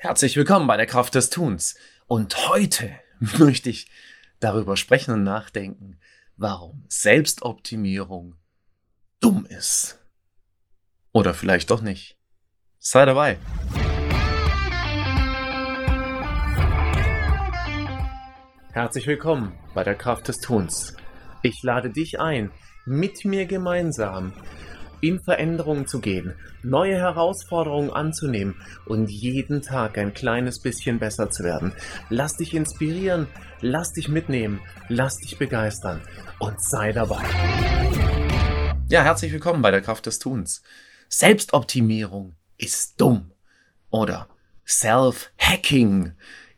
Herzlich willkommen bei der Kraft des Tuns. Und heute möchte ich darüber sprechen und nachdenken, warum Selbstoptimierung dumm ist. Oder vielleicht doch nicht. Sei dabei. Herzlich willkommen bei der Kraft des Tuns. Ich lade dich ein, mit mir gemeinsam in Veränderungen zu gehen, neue Herausforderungen anzunehmen und jeden Tag ein kleines bisschen besser zu werden. Lass dich inspirieren, lass dich mitnehmen, lass dich begeistern und sei dabei. Ja, herzlich willkommen bei der Kraft des Tuns. Selbstoptimierung ist dumm oder Self-Hacking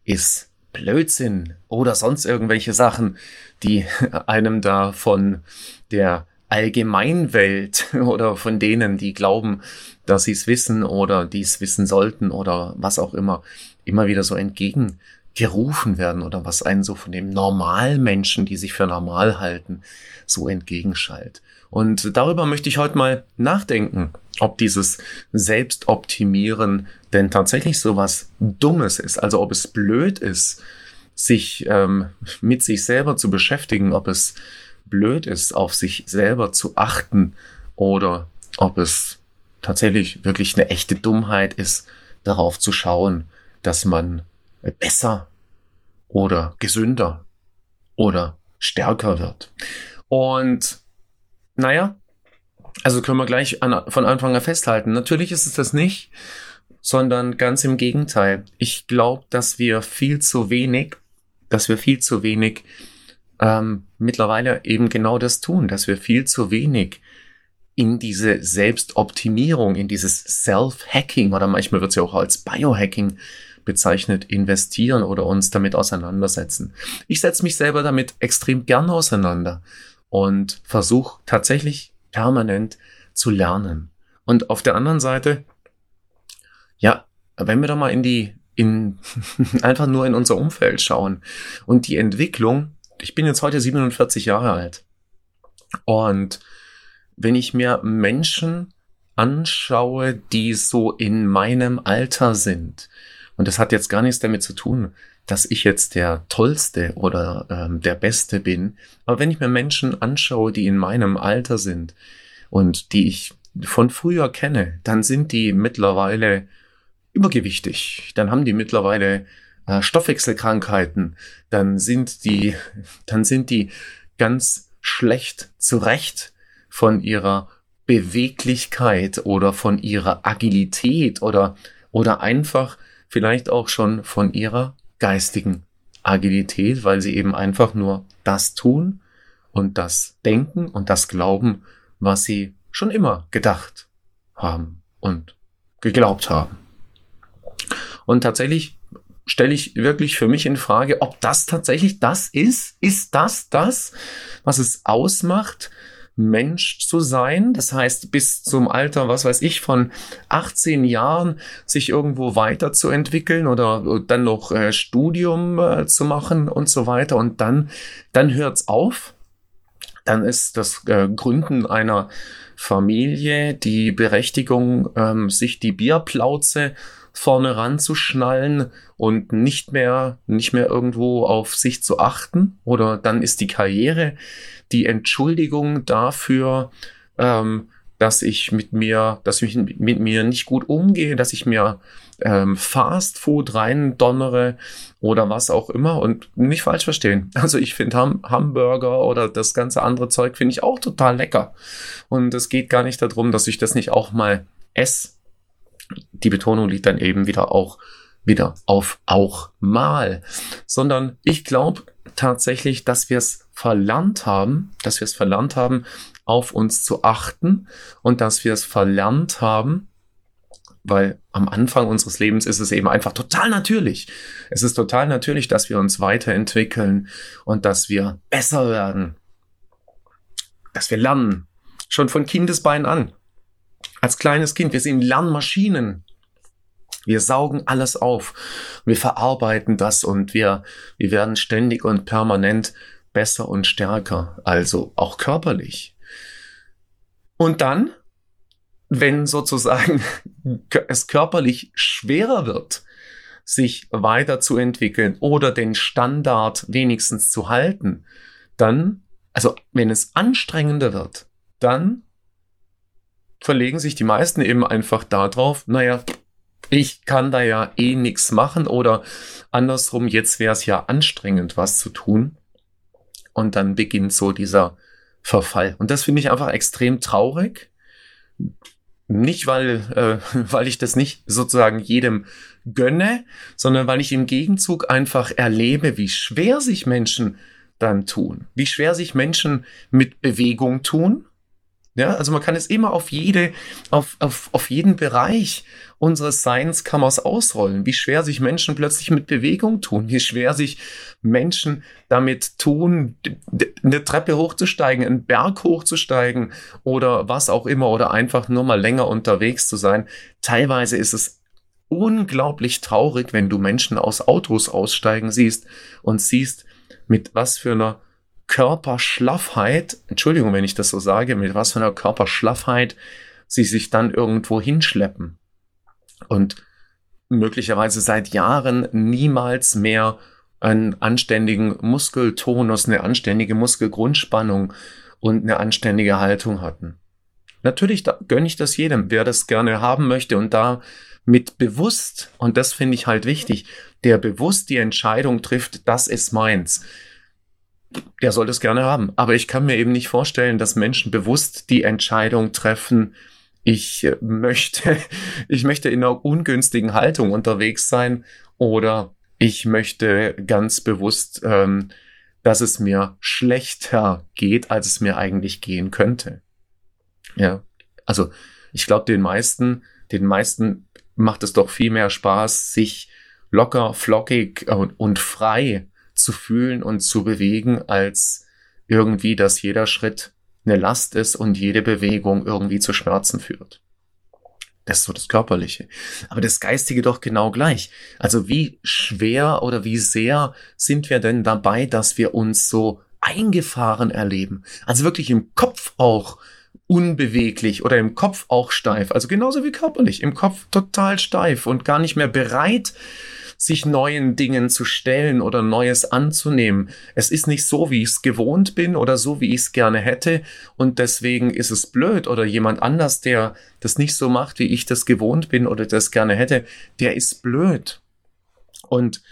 ist Blödsinn oder sonst irgendwelche Sachen, die einem da von der Allgemeinwelt oder von denen, die glauben, dass sie es wissen oder dies wissen sollten oder was auch immer, immer wieder so entgegengerufen werden oder was einen so von dem Normalmenschen, die sich für normal halten, so entgegenschallt. Und darüber möchte ich heute mal nachdenken, ob dieses Selbstoptimieren denn tatsächlich so was Dummes ist, also ob es blöd ist, sich ähm, mit sich selber zu beschäftigen, ob es blöd ist, auf sich selber zu achten oder ob es tatsächlich wirklich eine echte Dummheit ist, darauf zu schauen, dass man besser oder gesünder oder stärker wird. Und naja, also können wir gleich an, von Anfang an festhalten. Natürlich ist es das nicht, sondern ganz im Gegenteil. Ich glaube, dass wir viel zu wenig, dass wir viel zu wenig ähm, mittlerweile eben genau das tun, dass wir viel zu wenig in diese Selbstoptimierung, in dieses Self-Hacking oder manchmal wird es ja auch als Biohacking bezeichnet, investieren oder uns damit auseinandersetzen. Ich setze mich selber damit extrem gern auseinander und versuche tatsächlich permanent zu lernen. Und auf der anderen Seite, ja, wenn wir da mal in die, in, einfach nur in unser Umfeld schauen und die Entwicklung ich bin jetzt heute 47 Jahre alt. Und wenn ich mir Menschen anschaue, die so in meinem Alter sind, und das hat jetzt gar nichts damit zu tun, dass ich jetzt der Tollste oder ähm, der Beste bin, aber wenn ich mir Menschen anschaue, die in meinem Alter sind und die ich von früher kenne, dann sind die mittlerweile übergewichtig, dann haben die mittlerweile Stoffwechselkrankheiten, dann sind die, dann sind die ganz schlecht zurecht von ihrer Beweglichkeit oder von ihrer Agilität oder, oder einfach vielleicht auch schon von ihrer geistigen Agilität, weil sie eben einfach nur das tun und das denken und das glauben, was sie schon immer gedacht haben und geglaubt haben. Und tatsächlich stelle ich wirklich für mich in Frage, ob das tatsächlich das ist. Ist das das, was es ausmacht, Mensch zu sein? Das heißt, bis zum Alter, was weiß ich, von 18 Jahren sich irgendwo weiterzuentwickeln oder dann noch äh, Studium äh, zu machen und so weiter. Und dann, dann hört's auf. Dann ist das äh, Gründen einer Familie die Berechtigung, ähm, sich die Bierplauze vorne ranzuschnallen und nicht mehr, nicht mehr irgendwo auf sich zu achten. Oder dann ist die Karriere die Entschuldigung dafür, ähm, dass ich mit mir, dass ich mit mir nicht gut umgehe, dass ich mir ähm, Fast Food rein donnere oder was auch immer und nicht falsch verstehen. Also ich finde Ham Hamburger oder das ganze andere Zeug finde ich auch total lecker. Und es geht gar nicht darum, dass ich das nicht auch mal esse die Betonung liegt dann eben wieder auch wieder auf auch mal, sondern ich glaube tatsächlich, dass wir es verlernt haben, dass wir es verlernt haben, auf uns zu achten und dass wir es verlernt haben, weil am Anfang unseres Lebens ist es eben einfach total natürlich. Es ist total natürlich, dass wir uns weiterentwickeln und dass wir besser werden, dass wir lernen, schon von Kindesbein an als kleines Kind. Wir sind Lernmaschinen. Wir saugen alles auf. Wir verarbeiten das und wir, wir werden ständig und permanent besser und stärker. Also auch körperlich. Und dann, wenn sozusagen es körperlich schwerer wird, sich weiterzuentwickeln oder den Standard wenigstens zu halten, dann, also wenn es anstrengender wird, dann verlegen sich die meisten eben einfach darauf, naja, ich kann da ja eh nichts machen oder andersrum, jetzt wäre es ja anstrengend, was zu tun. Und dann beginnt so dieser Verfall. Und das finde ich einfach extrem traurig. Nicht, weil, äh, weil ich das nicht sozusagen jedem gönne, sondern weil ich im Gegenzug einfach erlebe, wie schwer sich Menschen dann tun, wie schwer sich Menschen mit Bewegung tun ja, also man kann es immer auf jede, auf, auf, auf jeden Bereich unseres Seins kann man es ausrollen. Wie schwer sich Menschen plötzlich mit Bewegung tun, wie schwer sich Menschen damit tun, eine Treppe hochzusteigen, einen Berg hochzusteigen oder was auch immer oder einfach nur mal länger unterwegs zu sein. Teilweise ist es unglaublich traurig, wenn du Menschen aus Autos aussteigen siehst und siehst, mit was für einer Körperschlaffheit, Entschuldigung, wenn ich das so sage, mit was für einer Körperschlaffheit sie sich dann irgendwo hinschleppen und möglicherweise seit Jahren niemals mehr einen anständigen Muskeltonus, eine anständige Muskelgrundspannung und eine anständige Haltung hatten. Natürlich gönne ich das jedem, wer das gerne haben möchte und da mit bewusst, und das finde ich halt wichtig, der bewusst die Entscheidung trifft, das ist meins der soll das gerne haben. Aber ich kann mir eben nicht vorstellen, dass Menschen bewusst die Entscheidung treffen, ich äh, möchte, ich möchte in einer ungünstigen Haltung unterwegs sein oder ich möchte ganz bewusst, ähm, dass es mir schlechter geht, als es mir eigentlich gehen könnte. Ja, also ich glaube, den meisten, den meisten macht es doch viel mehr Spaß, sich locker, flockig und, und frei zu fühlen und zu bewegen, als irgendwie, dass jeder Schritt eine Last ist und jede Bewegung irgendwie zu Schmerzen führt. Das ist so das Körperliche. Aber das Geistige doch genau gleich. Also wie schwer oder wie sehr sind wir denn dabei, dass wir uns so eingefahren erleben? Also wirklich im Kopf auch unbeweglich oder im Kopf auch steif. Also genauso wie körperlich. Im Kopf total steif und gar nicht mehr bereit, sich neuen Dingen zu stellen oder Neues anzunehmen. Es ist nicht so, wie ich es gewohnt bin oder so, wie ich es gerne hätte und deswegen ist es blöd oder jemand anders, der das nicht so macht, wie ich das gewohnt bin oder das gerne hätte, der ist blöd. Und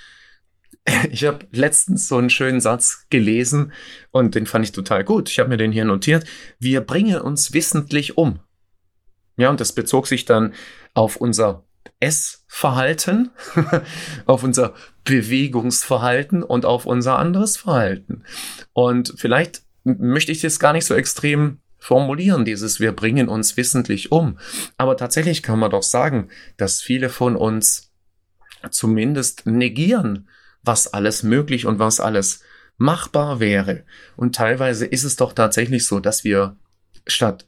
ich habe letztens so einen schönen Satz gelesen und den fand ich total gut. Ich habe mir den hier notiert. Wir bringen uns wissentlich um. Ja, und das bezog sich dann auf unser Essverhalten, auf unser Bewegungsverhalten und auf unser anderes Verhalten. Und vielleicht möchte ich das gar nicht so extrem formulieren, dieses wir bringen uns wissentlich um. Aber tatsächlich kann man doch sagen, dass viele von uns zumindest negieren, was alles möglich und was alles machbar wäre. Und teilweise ist es doch tatsächlich so, dass wir statt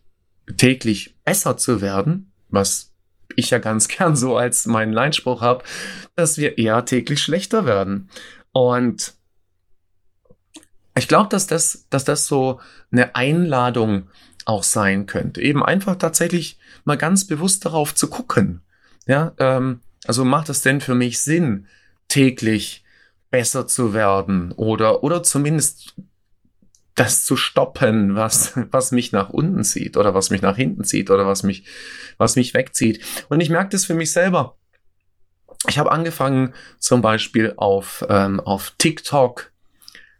täglich besser zu werden, was ich ja ganz gern so als meinen Leinspruch habe, dass wir eher täglich schlechter werden. Und ich glaube, dass das, dass das so eine Einladung auch sein könnte. Eben einfach tatsächlich mal ganz bewusst darauf zu gucken. Ja, ähm, also macht es denn für mich Sinn, täglich besser zu werden oder, oder zumindest das zu stoppen, was, was mich nach unten zieht oder was mich nach hinten zieht oder was mich, was mich wegzieht. Und ich merke das für mich selber. Ich habe angefangen zum Beispiel auf, ähm, auf TikTok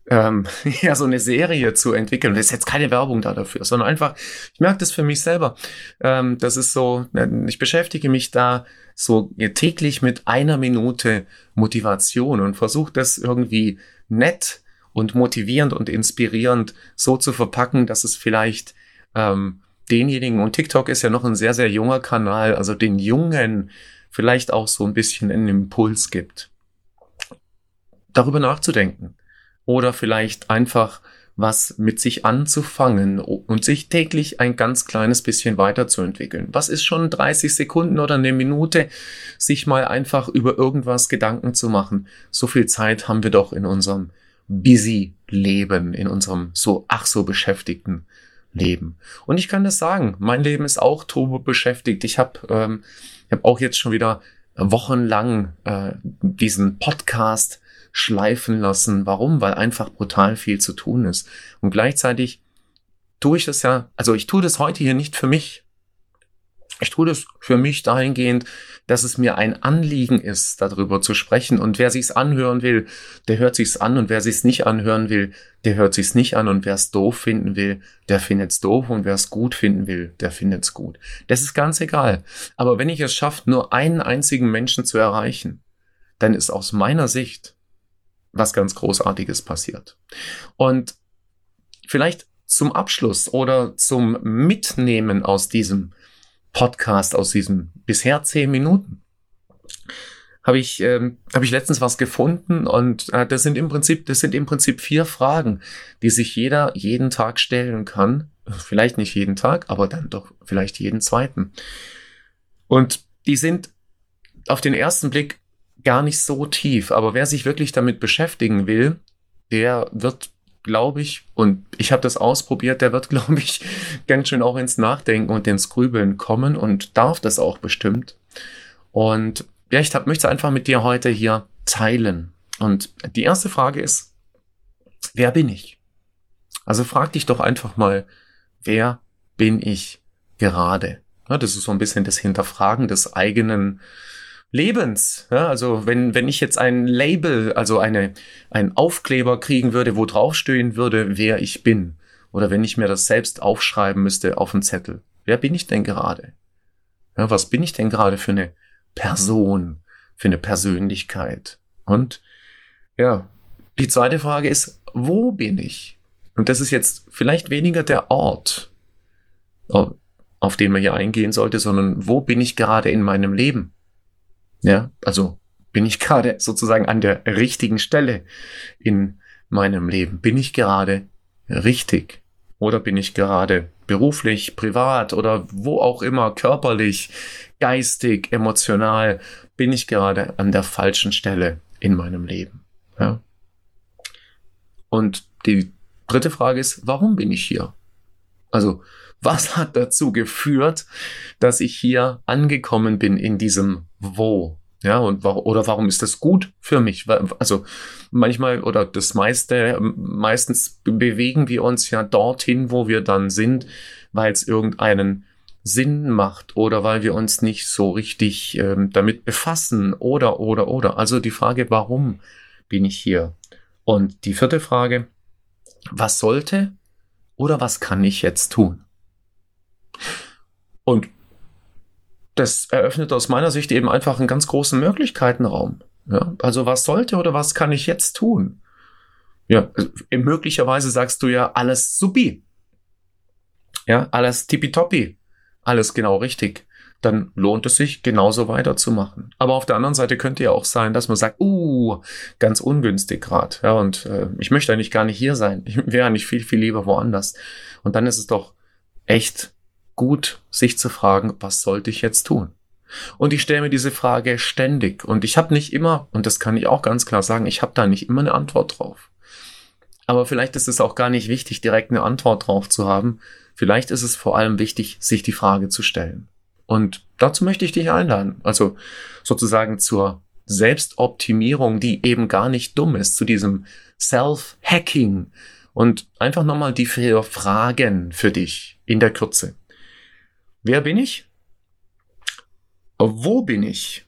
ähm, ja so eine Serie zu entwickeln. Das ist jetzt keine Werbung da dafür, sondern einfach, ich merke das für mich selber. Ähm, das ist so, ich beschäftige mich da so täglich mit einer Minute Motivation und versuche das irgendwie nett und motivierend und inspirierend so zu verpacken, dass es vielleicht ähm, denjenigen, und TikTok ist ja noch ein sehr, sehr junger Kanal, also den Jungen vielleicht auch so ein bisschen einen Impuls gibt, darüber nachzudenken. Oder vielleicht einfach was mit sich anzufangen und sich täglich ein ganz kleines bisschen weiterzuentwickeln. Was ist schon 30 Sekunden oder eine Minute, sich mal einfach über irgendwas Gedanken zu machen? So viel Zeit haben wir doch in unserem busy Leben, in unserem so ach so beschäftigten Leben. Und ich kann das sagen, mein Leben ist auch turbo beschäftigt. Ich habe ähm, ich hab auch jetzt schon wieder wochenlang äh, diesen Podcast schleifen lassen. Warum? Weil einfach brutal viel zu tun ist. Und gleichzeitig tue ich das ja, also ich tue das heute hier nicht für mich. Ich tue das für mich dahingehend, dass es mir ein Anliegen ist, darüber zu sprechen. Und wer sich's anhören will, der hört sich's an. Und wer sich's nicht anhören will, der hört sich's nicht an. Und wer es doof finden will, der findet's doof. Und wer es gut finden will, der findet's gut. Das ist ganz egal. Aber wenn ich es schaffe, nur einen einzigen Menschen zu erreichen, dann ist aus meiner Sicht was ganz Großartiges passiert. Und vielleicht zum Abschluss oder zum Mitnehmen aus diesem Podcast, aus diesem bisher zehn Minuten, habe ich, ähm, habe ich letztens was gefunden und äh, das sind im Prinzip, das sind im Prinzip vier Fragen, die sich jeder jeden Tag stellen kann. Vielleicht nicht jeden Tag, aber dann doch vielleicht jeden zweiten. Und die sind auf den ersten Blick gar nicht so tief, aber wer sich wirklich damit beschäftigen will, der wird glaube ich, und ich habe das ausprobiert, der wird, glaube ich, ganz schön auch ins Nachdenken und ins Grübeln kommen und darf das auch bestimmt. Und ja, ich hab, möchte einfach mit dir heute hier teilen. Und die erste Frage ist, wer bin ich? Also frag dich doch einfach mal, wer bin ich gerade? Ja, das ist so ein bisschen das Hinterfragen des eigenen Lebens. Ja, also wenn, wenn ich jetzt ein Label, also eine, ein Aufkleber kriegen würde, wo draufstehen würde, wer ich bin, oder wenn ich mir das selbst aufschreiben müsste auf einen Zettel, wer bin ich denn gerade? Ja, was bin ich denn gerade für eine Person, für eine Persönlichkeit? Und ja, die zweite Frage ist, wo bin ich? Und das ist jetzt vielleicht weniger der Ort, auf den man hier eingehen sollte, sondern wo bin ich gerade in meinem Leben? Ja, also bin ich gerade sozusagen an der richtigen Stelle in meinem Leben? Bin ich gerade richtig? Oder bin ich gerade beruflich, privat oder wo auch immer, körperlich, geistig, emotional, bin ich gerade an der falschen Stelle in meinem Leben? Ja? Und die dritte Frage ist, warum bin ich hier? Also, was hat dazu geführt, dass ich hier angekommen bin in diesem Wo? Ja, und oder warum ist das gut für mich? Also manchmal oder das meiste, meistens bewegen wir uns ja dorthin, wo wir dann sind, weil es irgendeinen Sinn macht oder weil wir uns nicht so richtig ähm, damit befassen oder oder oder. Also die Frage, warum bin ich hier? Und die vierte Frage, was sollte oder was kann ich jetzt tun? Und das eröffnet aus meiner Sicht eben einfach einen ganz großen Möglichkeitenraum. Ja? Also was sollte oder was kann ich jetzt tun? Ja, also, möglicherweise sagst du ja alles supi. Ja, alles tippitoppi. Alles genau richtig. Dann lohnt es sich, genauso weiterzumachen. Aber auf der anderen Seite könnte ja auch sein, dass man sagt, uh, ganz ungünstig gerade. Ja, und äh, ich möchte eigentlich gar nicht hier sein. Ich wäre eigentlich viel, viel lieber woanders. Und dann ist es doch echt gut, sich zu fragen, was sollte ich jetzt tun? Und ich stelle mir diese Frage ständig. Und ich habe nicht immer, und das kann ich auch ganz klar sagen, ich habe da nicht immer eine Antwort drauf. Aber vielleicht ist es auch gar nicht wichtig, direkt eine Antwort drauf zu haben. Vielleicht ist es vor allem wichtig, sich die Frage zu stellen. Und dazu möchte ich dich einladen. Also sozusagen zur Selbstoptimierung, die eben gar nicht dumm ist, zu diesem Self-Hacking und einfach nochmal die vier Fragen für dich in der Kürze. Wer bin ich? Wo bin ich?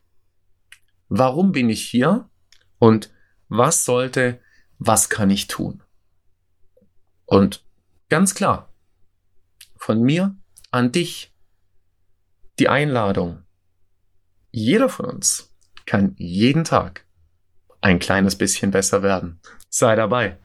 Warum bin ich hier? Und was sollte, was kann ich tun? Und ganz klar, von mir an dich die Einladung. Jeder von uns kann jeden Tag ein kleines bisschen besser werden. Sei dabei.